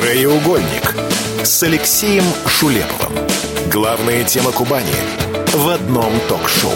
Краеугольник с Алексеем Шулеповым. Главные темы Кубани в одном ток-шоу.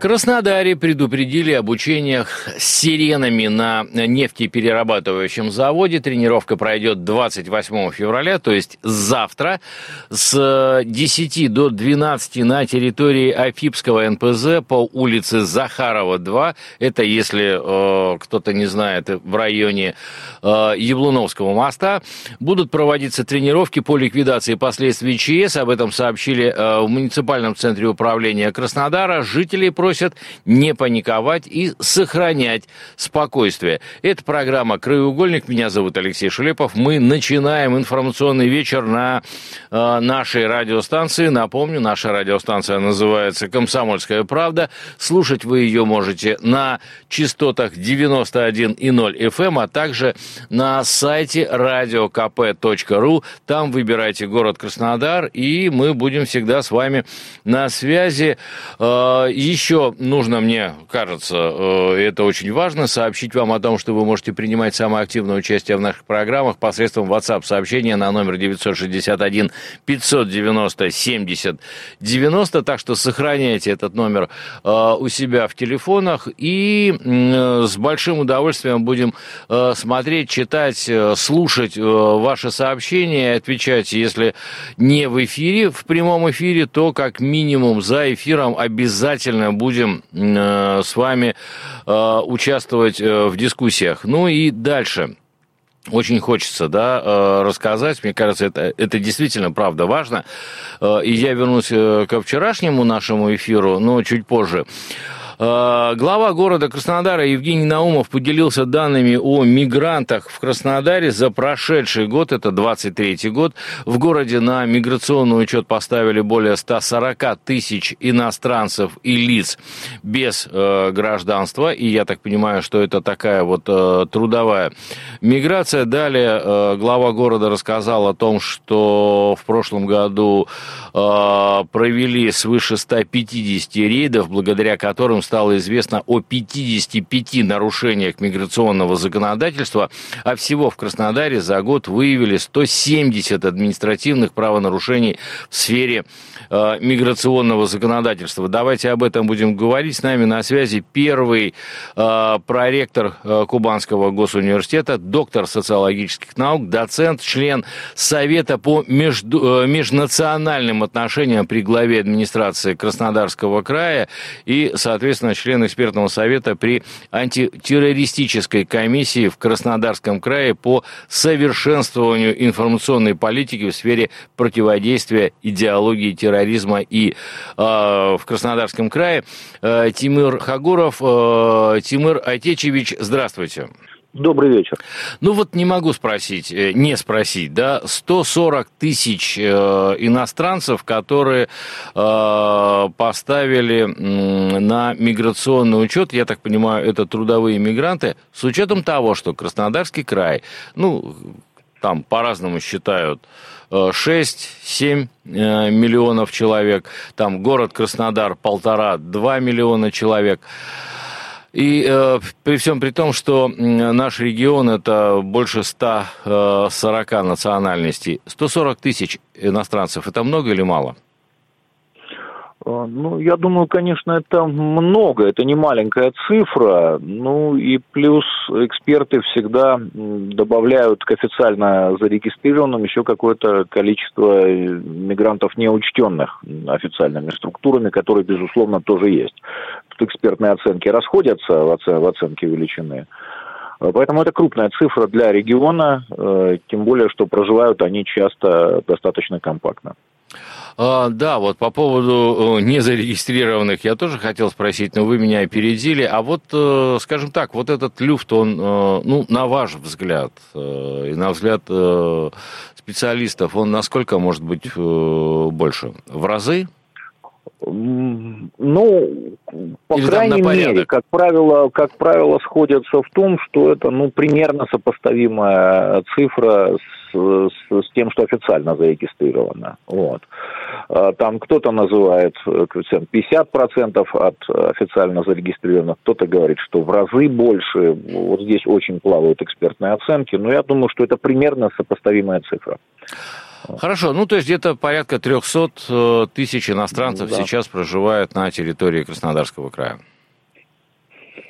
Краснодаре предупредили об учениях с сиренами на нефтеперерабатывающем заводе. Тренировка пройдет 28 февраля, то есть завтра, с 10 до 12 на территории Афипского НПЗ по улице Захарова, 2. Это, если э, кто-то не знает, в районе э, Яблуновского моста. Будут проводиться тренировки по ликвидации последствий ЧС. Об этом сообщили э, в муниципальном центре управления Краснодара. Жители просят просят не паниковать и сохранять спокойствие. Это программа «Краеугольник». Меня зовут Алексей Шулепов. Мы начинаем информационный вечер на э, нашей радиостанции. Напомню, наша радиостанция называется «Комсомольская правда». Слушать вы ее можете на частотах 91 и 0 FM, эм, а также на сайте radiokp.ru. Там выбирайте город Краснодар, и мы будем всегда с вами на связи. Э, еще нужно, мне кажется, э, это очень важно, сообщить вам о том, что вы можете принимать самое активное участие в наших программах посредством WhatsApp-сообщения на номер 961 590 70 90. Так что сохраняйте этот номер э, у себя в телефонах и с большим удовольствием будем э, смотреть, читать, слушать ваши сообщения, отвечать, если не в эфире, в прямом эфире, то как минимум за эфиром обязательно будем будем э, с вами э, участвовать э, в дискуссиях. Ну и дальше. Очень хочется, да, рассказать. Мне кажется, это, это действительно, правда, важно. И я вернусь ко вчерашнему нашему эфиру, но чуть позже. Э, глава города Краснодара Евгений Наумов поделился данными о мигрантах в Краснодаре за прошедший год, это 23 год. В городе на миграционный учет поставили более 140 тысяч иностранцев и лиц без э, гражданства. И я так понимаю, что это такая вот э, трудовая миграция. Далее глава города рассказал о том, что в прошлом году провели свыше 150 рейдов, благодаря которым стало известно о 55 нарушениях миграционного законодательства, а всего в Краснодаре за год выявили 170 административных правонарушений в сфере э, миграционного законодательства. Давайте об этом будем говорить. С нами на связи первый э, проректор э, Кубанского госуниверситета, доктор социологических наук, доцент, член Совета по между, э, межнациональным отношениям при главе администрации Краснодарского края и, соответственно, член экспертного совета при антитеррористической комиссии в Краснодарском крае по совершенствованию информационной политики в сфере противодействия идеологии терроризма и э, в Краснодарском крае. Э, Тимур Хагуров, э, Тимур Отечевич, здравствуйте. Добрый вечер. Ну вот не могу спросить, э, не спросить, да, 140 тысяч э, иностранцев, которые э, поставили на миграционный учет, я так понимаю, это трудовые мигранты, с учетом того, что Краснодарский край, ну, там по-разному считают, 6-7 миллионов человек, там город Краснодар полтора-два миллиона человек. И э, при всем при том, что наш регион это больше 140 э, национальностей, 140 тысяч иностранцев, это много или мало? Э, ну, я думаю, конечно, это много, это не маленькая цифра. Ну и плюс эксперты всегда добавляют к официально зарегистрированным еще какое-то количество мигрантов неучтенных официальными структурами, которые, безусловно, тоже есть. Тут экспертные оценки расходятся в, оцен- в оценке величины. Э, поэтому это крупная цифра для региона, э, тем более, что проживают они часто достаточно компактно. А, да, вот по поводу э, незарегистрированных я тоже хотел спросить, но вы меня опередили. А вот, э, скажем так, вот этот люфт, он, э, ну, на ваш взгляд и на взгляд специалистов, он насколько может быть больше? В разы? Ну, по Или крайней мере, как правило, как правило, сходятся в том, что это ну, примерно сопоставимая цифра с, с, с тем, что официально зарегистрировано. Вот. А, там кто-то называет коэффициент 50% от официально зарегистрированных, кто-то говорит, что в разы больше. Вот здесь очень плавают экспертные оценки, но я думаю, что это примерно сопоставимая цифра. Хорошо, ну то есть где-то порядка 300 э, тысяч иностранцев да. сейчас проживает на территории Краснодарского края.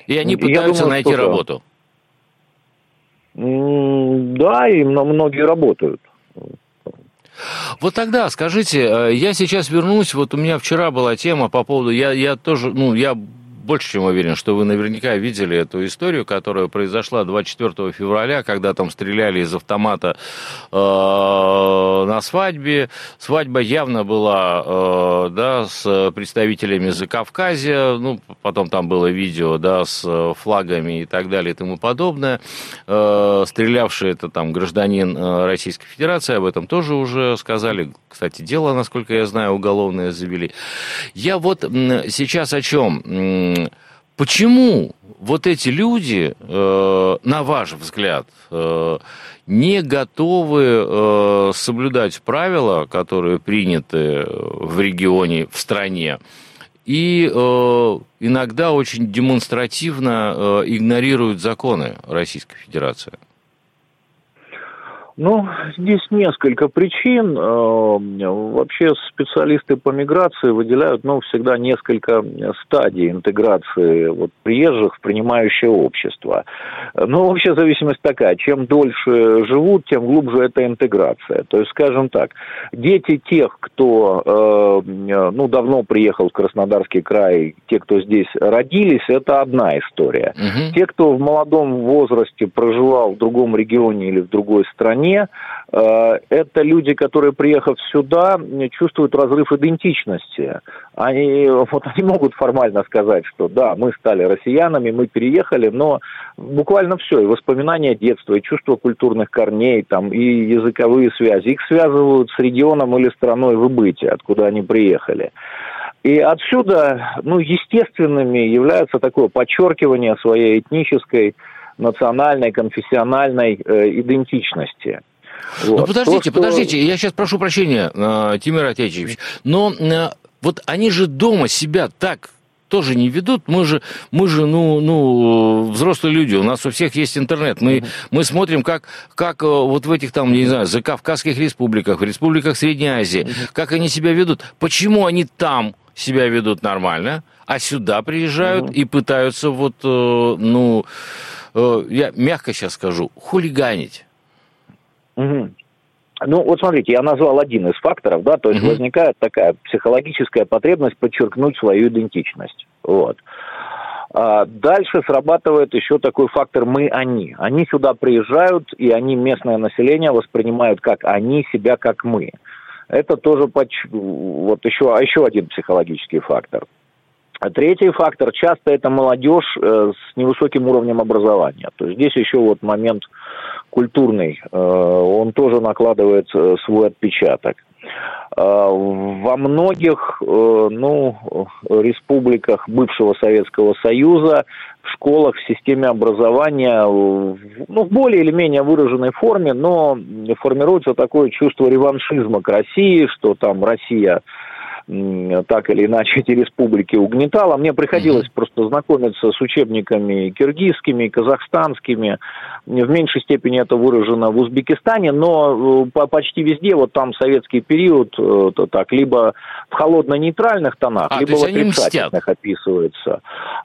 И они пытаются думаю, найти работу. Да, и многие работают. Вот тогда скажите, э, я сейчас вернусь, вот у меня вчера была тема по поводу, я, я тоже, ну, я больше чем уверен, что вы наверняка видели эту историю, которая произошла 24 февраля, когда там стреляли из автомата э, на свадьбе. Свадьба явно была э, да, с представителями Закавказья, ну, потом там было видео да, с флагами и так далее и тому подобное. Э, стрелявший это там гражданин э, Российской Федерации, об этом тоже уже сказали. Кстати, дело, насколько я знаю, уголовное завели. Я вот сейчас о чем? Почему вот эти люди, э, на ваш взгляд, э, не готовы э, соблюдать правила, которые приняты в регионе, в стране, и иногда очень демонстративно игнорируют законы Российской Федерации? Ну, здесь несколько причин. Э, вообще специалисты по миграции выделяют, ну, всегда несколько стадий интеграции вот, приезжих в принимающее общество. Ну, вообще зависимость такая, чем дольше живут, тем глубже эта интеграция. То есть, скажем так, дети тех, кто, э, ну, давно приехал в Краснодарский край, те, кто здесь родились, это одна история. Угу. Те, кто в молодом возрасте проживал в другом регионе или в другой стране, стране, э, это люди, которые, приехав сюда, чувствуют разрыв идентичности. Они, вот они могут формально сказать, что да, мы стали россиянами, мы переехали, но буквально все, и воспоминания детства, и чувство культурных корней, там, и языковые связи, их связывают с регионом или страной выбытия, откуда они приехали. И отсюда, ну, естественными является такое подчеркивание своей этнической национальной, конфессиональной э, идентичности. Ну, вот. Ну подождите, То, что... подождите, я сейчас прошу прощения, э, Тимир Отечевич, но э, вот они же дома себя так тоже не ведут. Мы же, мы же ну, ну, взрослые люди, у нас у всех есть интернет. Мы, мы смотрим, как, как вот в этих там, не знаю, закавказских республиках, в республиках Средней Азии, как они себя ведут. Почему они там себя ведут нормально, а сюда приезжают и пытаются вот, ну я мягко сейчас скажу, хулиганить. Угу. Ну, вот смотрите, я назвал один из факторов, да, то есть угу. возникает такая психологическая потребность подчеркнуть свою идентичность. Вот. А дальше срабатывает еще такой фактор «мы-они». Они сюда приезжают, и они, местное население, воспринимают как они, себя как мы. Это тоже вот еще, еще один психологический фактор – а третий фактор, часто это молодежь э, с невысоким уровнем образования. То есть здесь еще вот момент культурный, э, он тоже накладывает э, свой отпечаток. Во многих ну, республиках бывшего Советского Союза в школах, в системе образования, ну, в более или менее выраженной форме, но формируется такое чувство реваншизма к России, что там Россия так или иначе эти республики угнетала. Мне приходилось просто знакомиться с учебниками киргизскими, казахстанскими. В меньшей степени это выражено в Узбекистане, но э, почти везде вот там советский период э, то так либо в холодно-нейтральных тонах, а, либо в отрицательных описывается.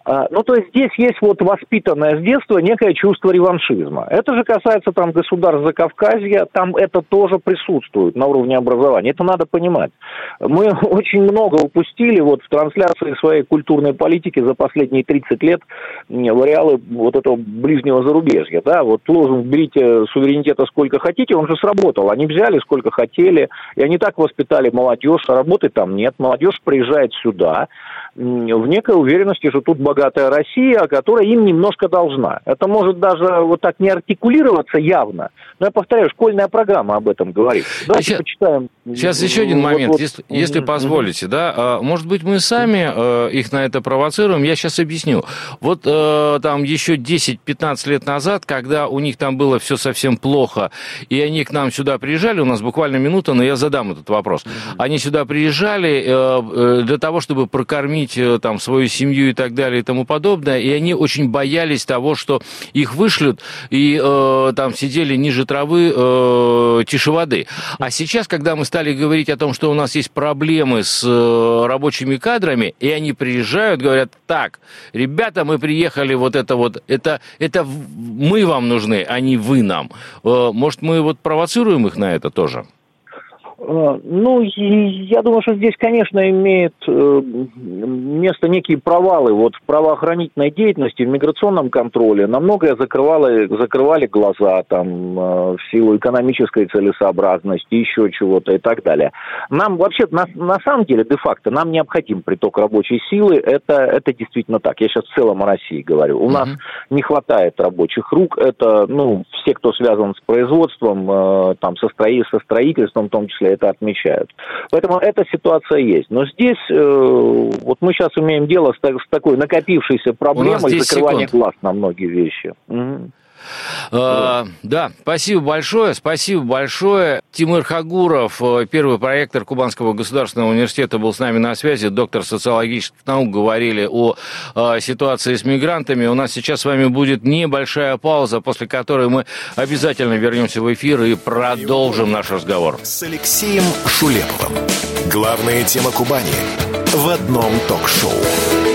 А, ну, то есть здесь есть вот воспитанное с детства некое чувство реваншизма. Это же касается там государств Закавказья, там это тоже присутствует на уровне образования. Это надо понимать. Мы очень очень много упустили вот в трансляции своей культурной политики за последние 30 лет в ареалы вот этого ближнего зарубежья. Да? Вот лозунг «берите суверенитета сколько хотите», он же сработал. Они взяли сколько хотели, и они так воспитали молодежь, а работы там нет. Молодежь приезжает сюда, в некой уверенности, что тут богатая Россия, которая им немножко должна. Это может даже вот так не артикулироваться явно, но я повторяю, школьная программа об этом говорит. Давайте сейчас, почитаем. Сейчас еще один момент, вот, если, если позволите, да, а, может быть, мы сами э, их на это провоцируем, я сейчас объясню. Вот э, там еще 10-15 лет назад, когда у них там было все совсем плохо, и они к нам сюда приезжали, у нас буквально минута, но я задам этот вопрос. Они сюда приезжали э, для того, чтобы прокормить там свою семью и так далее и тому подобное, и они очень боялись того, что их вышлют, и там сидели ниже травы, тише воды. А сейчас, когда мы стали говорить о том, что у нас есть проблемы с рабочими кадрами, и они приезжают, говорят, так, ребята, мы приехали, вот это вот, это, это мы вам нужны, а не вы нам. Э, может, мы вот провоцируем их на это тоже? Э, ну, я думаю, что здесь, конечно, имеет э, место некие провалы вот в правоохранительной деятельности, в миграционном контроле. На многое закрывали, закрывали глаза там, э, в силу экономической целесообразности, еще чего-то и так далее. Нам вообще, на, на самом деле, де-факто, нам необходим приток рабочей силы. Это, это действительно так. Я сейчас в целом о России говорю. У mm-hmm. нас не хватает рабочих рук. Это, ну, все, кто связан с производством, там, со, строи, со строительством в том числе, это отмечают. Поэтому эта ситуация есть. Но здесь э, вот мы сейчас имеем дело с, с такой накопившейся проблемой закрывания глаз на многие вещи. Угу. А, да, спасибо большое, спасибо большое. Тимур Хагуров, э, первый проектор Кубанского государственного университета, был с нами на связи. Доктор социологических наук говорили о, о ситуации с мигрантами. У нас сейчас с вами будет небольшая пауза, после которой мы обязательно вернемся в эфир и продолжим наш разговор. С Алексеем Шулеповым. Главная тема Кубани в одном ток-шоу.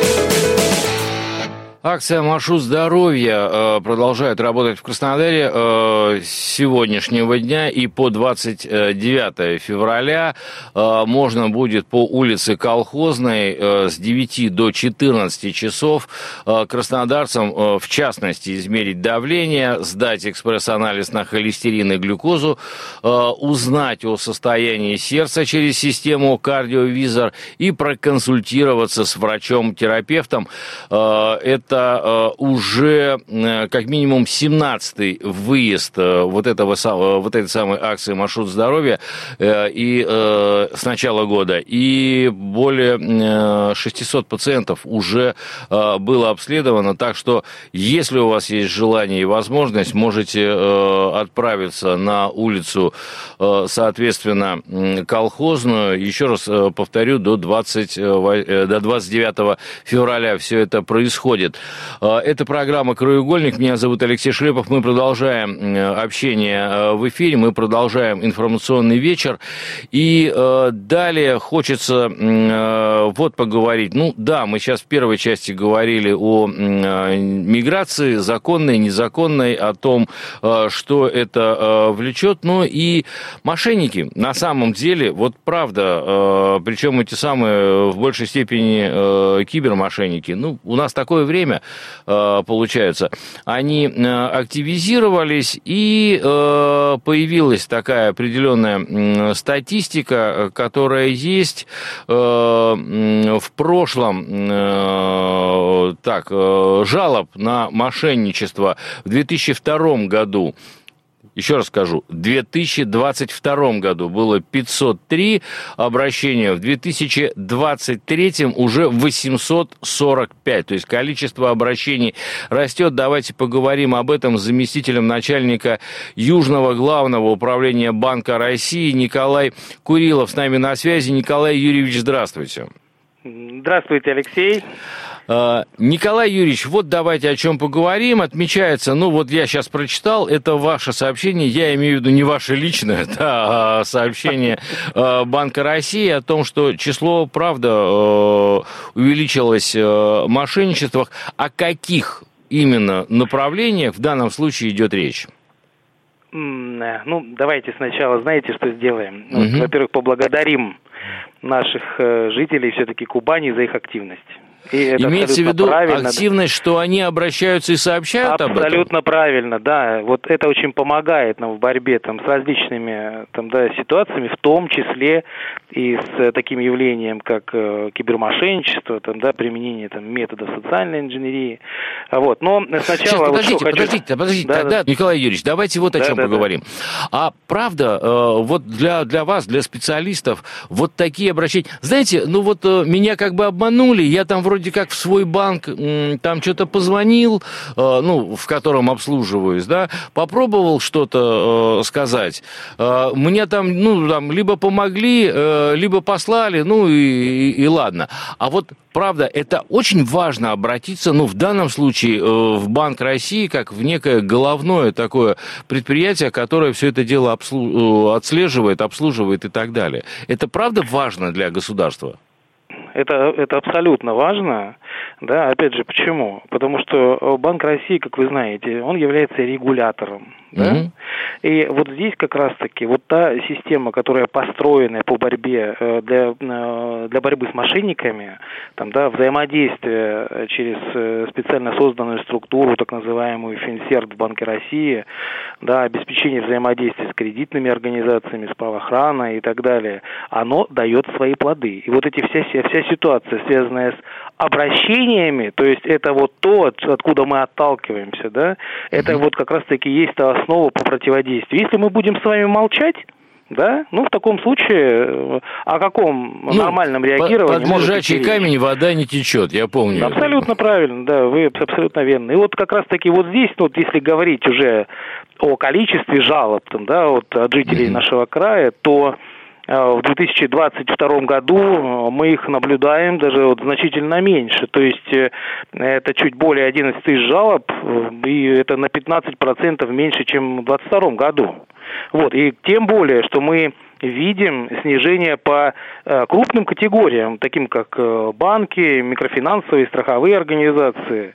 Акция «Маршрут здоровья» э, продолжает работать в Краснодаре э, с сегодняшнего дня и по 29 февраля э, можно будет по улице Колхозной с 9 до 14 часов краснодарцам, в частности, измерить давление, сдать экспресс-анализ на холестерин и глюкозу, узнать о состоянии сердца через систему кардиовизор и проконсультироваться с врачом-терапевтом. Это это э, уже э, как минимум 17-й выезд э, вот, этого, вот этой самой акции «Маршрут здоровья» и, с начала года. И более 600 пациентов уже было обследовано. Так что, если у вас есть желание и возможность, можете отправиться на улицу, соответственно, колхозную. Еще раз повторю, до, 20, до 29 февраля все это происходит. Э, это программа «Краеугольник». Меня зовут Алексей Шлепов. Мы продолжаем э, общение э, в эфире, мы продолжаем информационный вечер. И далее хочется вот поговорить. Ну да, мы сейчас в первой части говорили о миграции, законной, незаконной, о том, что это влечет. Но и мошенники на самом деле, вот правда, причем эти самые в большей степени кибермошенники. Ну, у нас такое время, время, э, получается, они э, активизировались, и э, появилась такая определенная статистика, которая есть в прошлом, так, жалоб на мошенничество в 2002 году еще раз скажу, в 2022 году было 503 обращения, в 2023 уже 845. То есть количество обращений растет. Давайте поговорим об этом с заместителем начальника Южного главного управления Банка России Николай Курилов с нами на связи. Николай Юрьевич, здравствуйте. Здравствуйте, Алексей. А, Николай Юрьевич, вот давайте о чем поговорим. Отмечается, ну вот я сейчас прочитал, это ваше сообщение, я имею в виду не ваше личное, да, а сообщение а, Банка России о том, что число, правда, а, увеличилось в мошенничествах. О каких именно направлениях в данном случае идет речь? Ну, давайте сначала, знаете, что сделаем? Угу. Во-первых, поблагодарим наших э, жителей все-таки Кубани за их активность. И Имеется в виду правильно. активность, что они обращаются и сообщают Абсолютно об этом? Абсолютно правильно, да. Вот это очень помогает нам в борьбе там, с различными там, да, ситуациями, в том числе и с э, таким явлением, как э, кибермошенничество, там, да, применение там, методов социальной инженерии. Вот. Но сначала... Сейчас, подождите, вот, подождите, хочу... подождите. Да, Тогда, да. Николай Юрьевич, давайте вот о да, чем да, поговорим. Да. А правда, э, вот для, для вас, для специалистов, вот такие обращения... Знаете, ну вот э, меня как бы обманули, я там вроде как в свой банк там что-то позвонил, э, ну, в котором обслуживаюсь, да, попробовал что-то э, сказать. Э, мне там, ну, там, либо помогли, либо послали, ну, и, и, и ладно. А вот правда, это очень важно обратиться, ну, в данном случае в Банк России, как в некое головное такое предприятие, которое все это дело обслу... отслеживает, обслуживает и так далее. Это правда важно для государства? Это, это абсолютно важно. Да, опять же, почему? Потому что Банк России, как вы знаете, он является регулятором да? Mm-hmm. И вот здесь как раз-таки вот та система, которая построена по борьбе э, для, э, для борьбы с мошенниками, там, да, взаимодействие через специально созданную структуру, так называемую Финсерт в Банке России, да, обеспечение взаимодействия с кредитными организациями, с правоохраной и так далее, оно дает свои плоды. И вот эти вся, вся ситуация, связанная с обращениями, то есть это вот то, откуда мы отталкиваемся, да, это вот как раз-таки есть та основа по противодействию. Если мы будем с вами молчать, да? Ну, в таком случае э, о каком ну, нормальном реагировании под лежачий камень вода не течет, я помню. Абсолютно это. правильно, да, вы абсолютно верны. И вот как раз-таки вот здесь, вот если говорить уже о количестве жалоб, там, да, вот от жителей mm-hmm. нашего края, то в 2022 году э, мы их наблюдаем даже вот значительно меньше. То есть э, это чуть более 11 тысяч жалоб, и это на 15% меньше, чем в 2022 году. Вот, и тем более, что мы видим снижение по э, крупным категориям, таким как э, банки, микрофинансовые, страховые организации.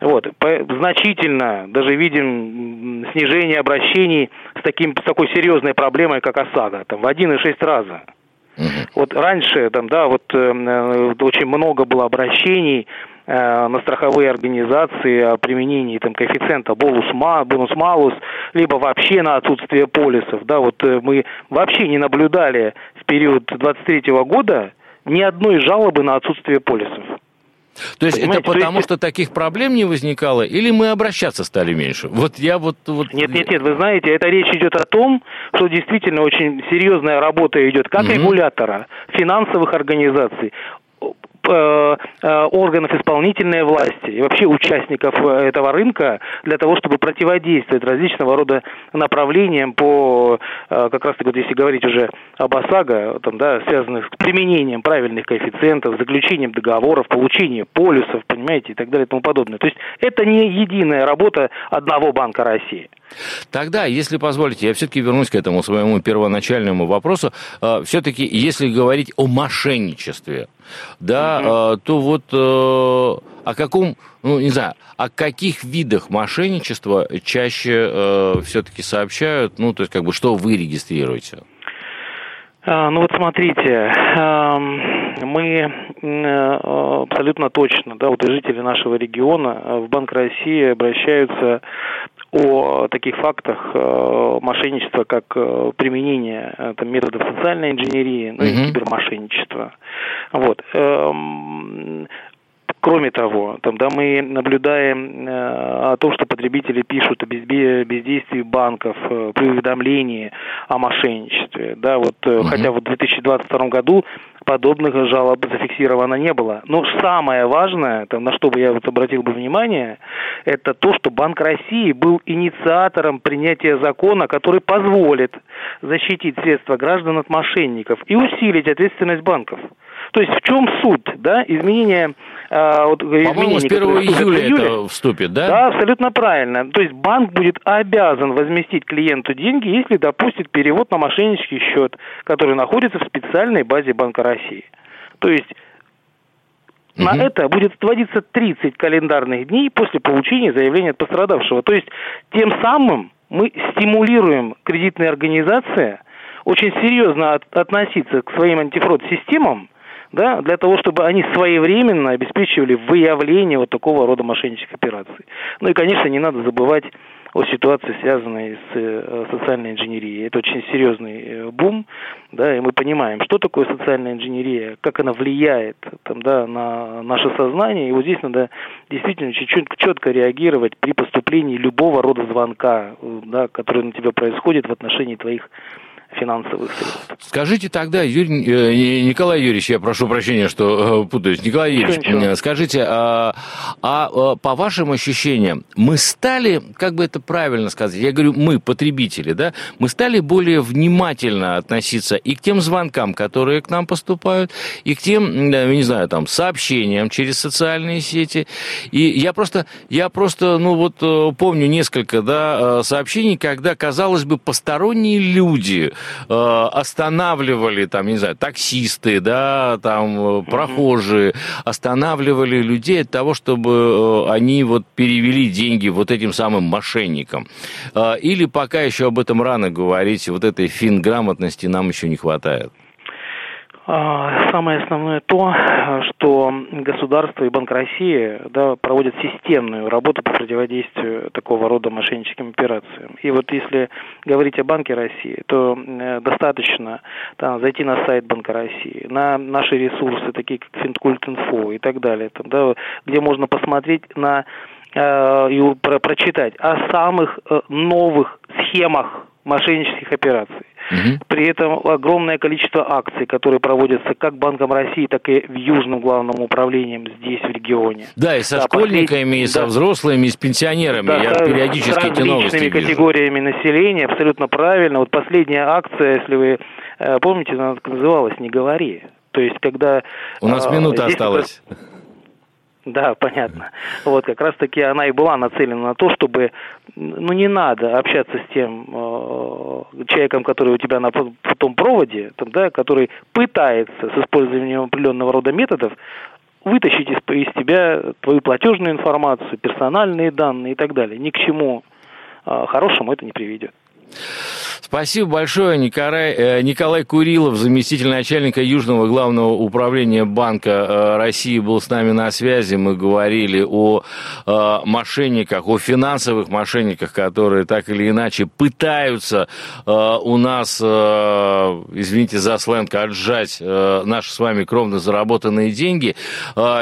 Вот, значительно даже видим снижение обращений с, таким, с такой серьезной проблемой, как ОСАГО, там, в 1,6 раза. Угу. Вот раньше там, да, вот э, э, очень много было обращений на страховые организации о применении там коэффициента бонус-малус, либо вообще на отсутствие полисов. Да, вот э, мы вообще не наблюдали в период 23 года ни одной жалобы на отсутствие полисов. То есть Понимаете, это потому, есть... что таких проблем не возникало, или мы обращаться стали меньше? Вот я вот, вот... Нет, нет, нет, вы знаете, это речь идет о том, что действительно очень серьезная работа идет как угу. регулятора, финансовых организаций, Э, э, органов исполнительной власти и вообще участников э, этого рынка для того, чтобы противодействовать различного рода направлениям по, как раз таки, вот если говорить уже об ОСАГО, там, да, связанных с применением правильных коэффициентов, заключением договоров, получением полюсов, понимаете, и так далее и тому подобное. То есть это не единая работа одного Банка России. Тогда, если позволите, я все-таки вернусь к этому своему первоначальному вопросу. Все-таки, если говорить о мошенничестве, да, угу. то вот э, о каком, ну, не знаю, о каких видах мошенничества чаще э, все-таки сообщают, ну, то есть, как бы, что вы регистрируете? А, ну вот смотрите, мы э, абсолютно точно, да, вот и жители нашего региона в Банк России обращаются о таких фактах э, мошенничества, как э, применение там, методов социальной инженерии, ну и кибермошенничества. Вот. Кроме того, там, да, мы наблюдаем э, о том, что потребители пишут о бездействии банков э, при уведомлении о мошенничестве. Да, вот, угу. Хотя вот в 2022 году подобных жалоб зафиксировано не было. Но самое важное, там, на что бы я вот обратил бы внимание, это то, что Банк России был инициатором принятия закона, который позволит защитить средства граждан от мошенников и усилить ответственность банков. То есть в чем суть, да, изменения... Э, вот, По-моему, с 1 июля это вступит, да? Да, абсолютно правильно. То есть банк будет обязан возместить клиенту деньги, если допустит перевод на мошеннический счет, который находится в специальной базе Банка России. То есть на угу. это будет отводиться 30 календарных дней после получения заявления от пострадавшего. То есть тем самым мы стимулируем кредитные организации очень серьезно от, относиться к своим антифрод-системам да, для того, чтобы они своевременно обеспечивали выявление вот такого рода мошеннических операций. Ну и, конечно, не надо забывать о ситуации, связанной с э, социальной инженерией. Это очень серьезный э, бум, да, и мы понимаем, что такое социальная инженерия, как она влияет там, да, на наше сознание. И вот здесь надо действительно очень четко реагировать при поступлении любого рода звонка, э, да, который на тебя происходит в отношении твоих финансовых средств. Скажите тогда, Юрий, э, Николай Юрьевич, я прошу прощения, что э, путаюсь. Николай Юрьевич, ничего, ничего. скажите, а, а, по вашим ощущениям, мы стали, как бы это правильно сказать, я говорю, мы, потребители, да, мы стали более внимательно относиться и к тем звонкам, которые к нам поступают, и к тем, не знаю, там, сообщениям через социальные сети. И я просто, я просто, ну вот э, помню несколько, да, сообщений, когда, казалось бы, посторонние люди Э, останавливали, там, не знаю, таксисты, да, там, э, прохожие, останавливали людей от того, чтобы э, они вот перевели деньги вот этим самым мошенникам. Или пока еще об этом рано говорить, вот этой финграмотности нам еще не хватает. А, самое основное то, что государство и Банк России да, проводят системную работу по противодействию такого рода мошенническим операциям. И вот если говорить о Банке России, то э, достаточно там, зайти на сайт Банка России, на наши ресурсы, такие как Финкульт.инфо и так далее, там, да, где можно посмотреть на э, и про, прочитать о самых э, новых схемах мошеннических операций. Угу. При этом огромное количество акций, которые проводятся как Банком России, так и в Южном главном управлением здесь, в регионе. Да, и со да, школьниками, и со да. взрослыми, и с пенсионерами. Да, Я периодически с эти новости категориями населения, абсолютно правильно. Вот последняя акция, если вы э, помните, она называлась «Не говори». То есть, когда... У нас э, минута осталась. Да, понятно. Вот как раз таки она и была нацелена на то, чтобы, ну не надо общаться с тем э, человеком, который у тебя на том проводе, там, да, который пытается с использованием определенного рода методов вытащить из, из тебя твою платежную информацию, персональные данные и так далее. Ни к чему э, хорошему это не приведет. Спасибо большое, Николай, э, Николай Курилов, заместитель начальника Южного главного управления Банка э, России, был с нами на связи. Мы говорили о э, мошенниках, о финансовых мошенниках, которые так или иначе пытаются у нас, извините за сленг, отжать наши с вами кровно заработанные деньги.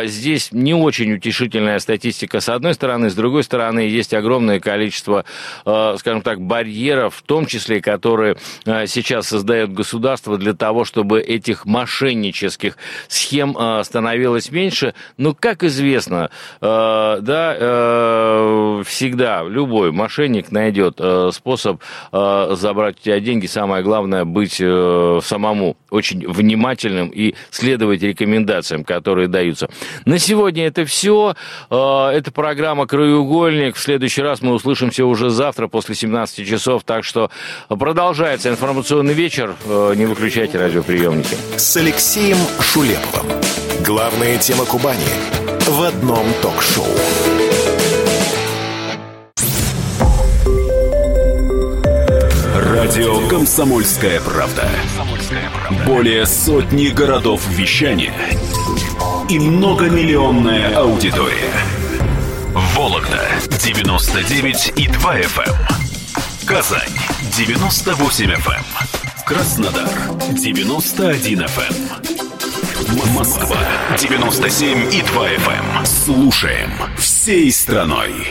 Здесь не очень утешительная статистика с одной стороны, с другой стороны есть огромное количество, скажем так, барьеров, в том числе, которые э, сейчас создает государство для того, чтобы этих мошеннических схем э, становилось меньше. Но, как известно, э, да, всегда любой мошенник найдет способ забрать у тебя деньги. Самое главное быть самому очень внимательным и следовать рекомендациям, которые даются. На сегодня это все. Это программа «Краеугольник». В следующий раз мы услышимся уже завтра после 17 часов. Так что продолжается информационный вечер. Э, не выключайте радиоприемники. С Алексеем Шулеповым. Главная тема Кубани в одном ток-шоу. Радио «Комсомольская правда». Более сотни городов вещания и многомиллионная аудитория. Вологда 99 и 2 FM. Казань 98 FM. Эм. Краснодар 91 FM. Эм. Москва 97 и 2 FM. Эм. Слушаем всей страной.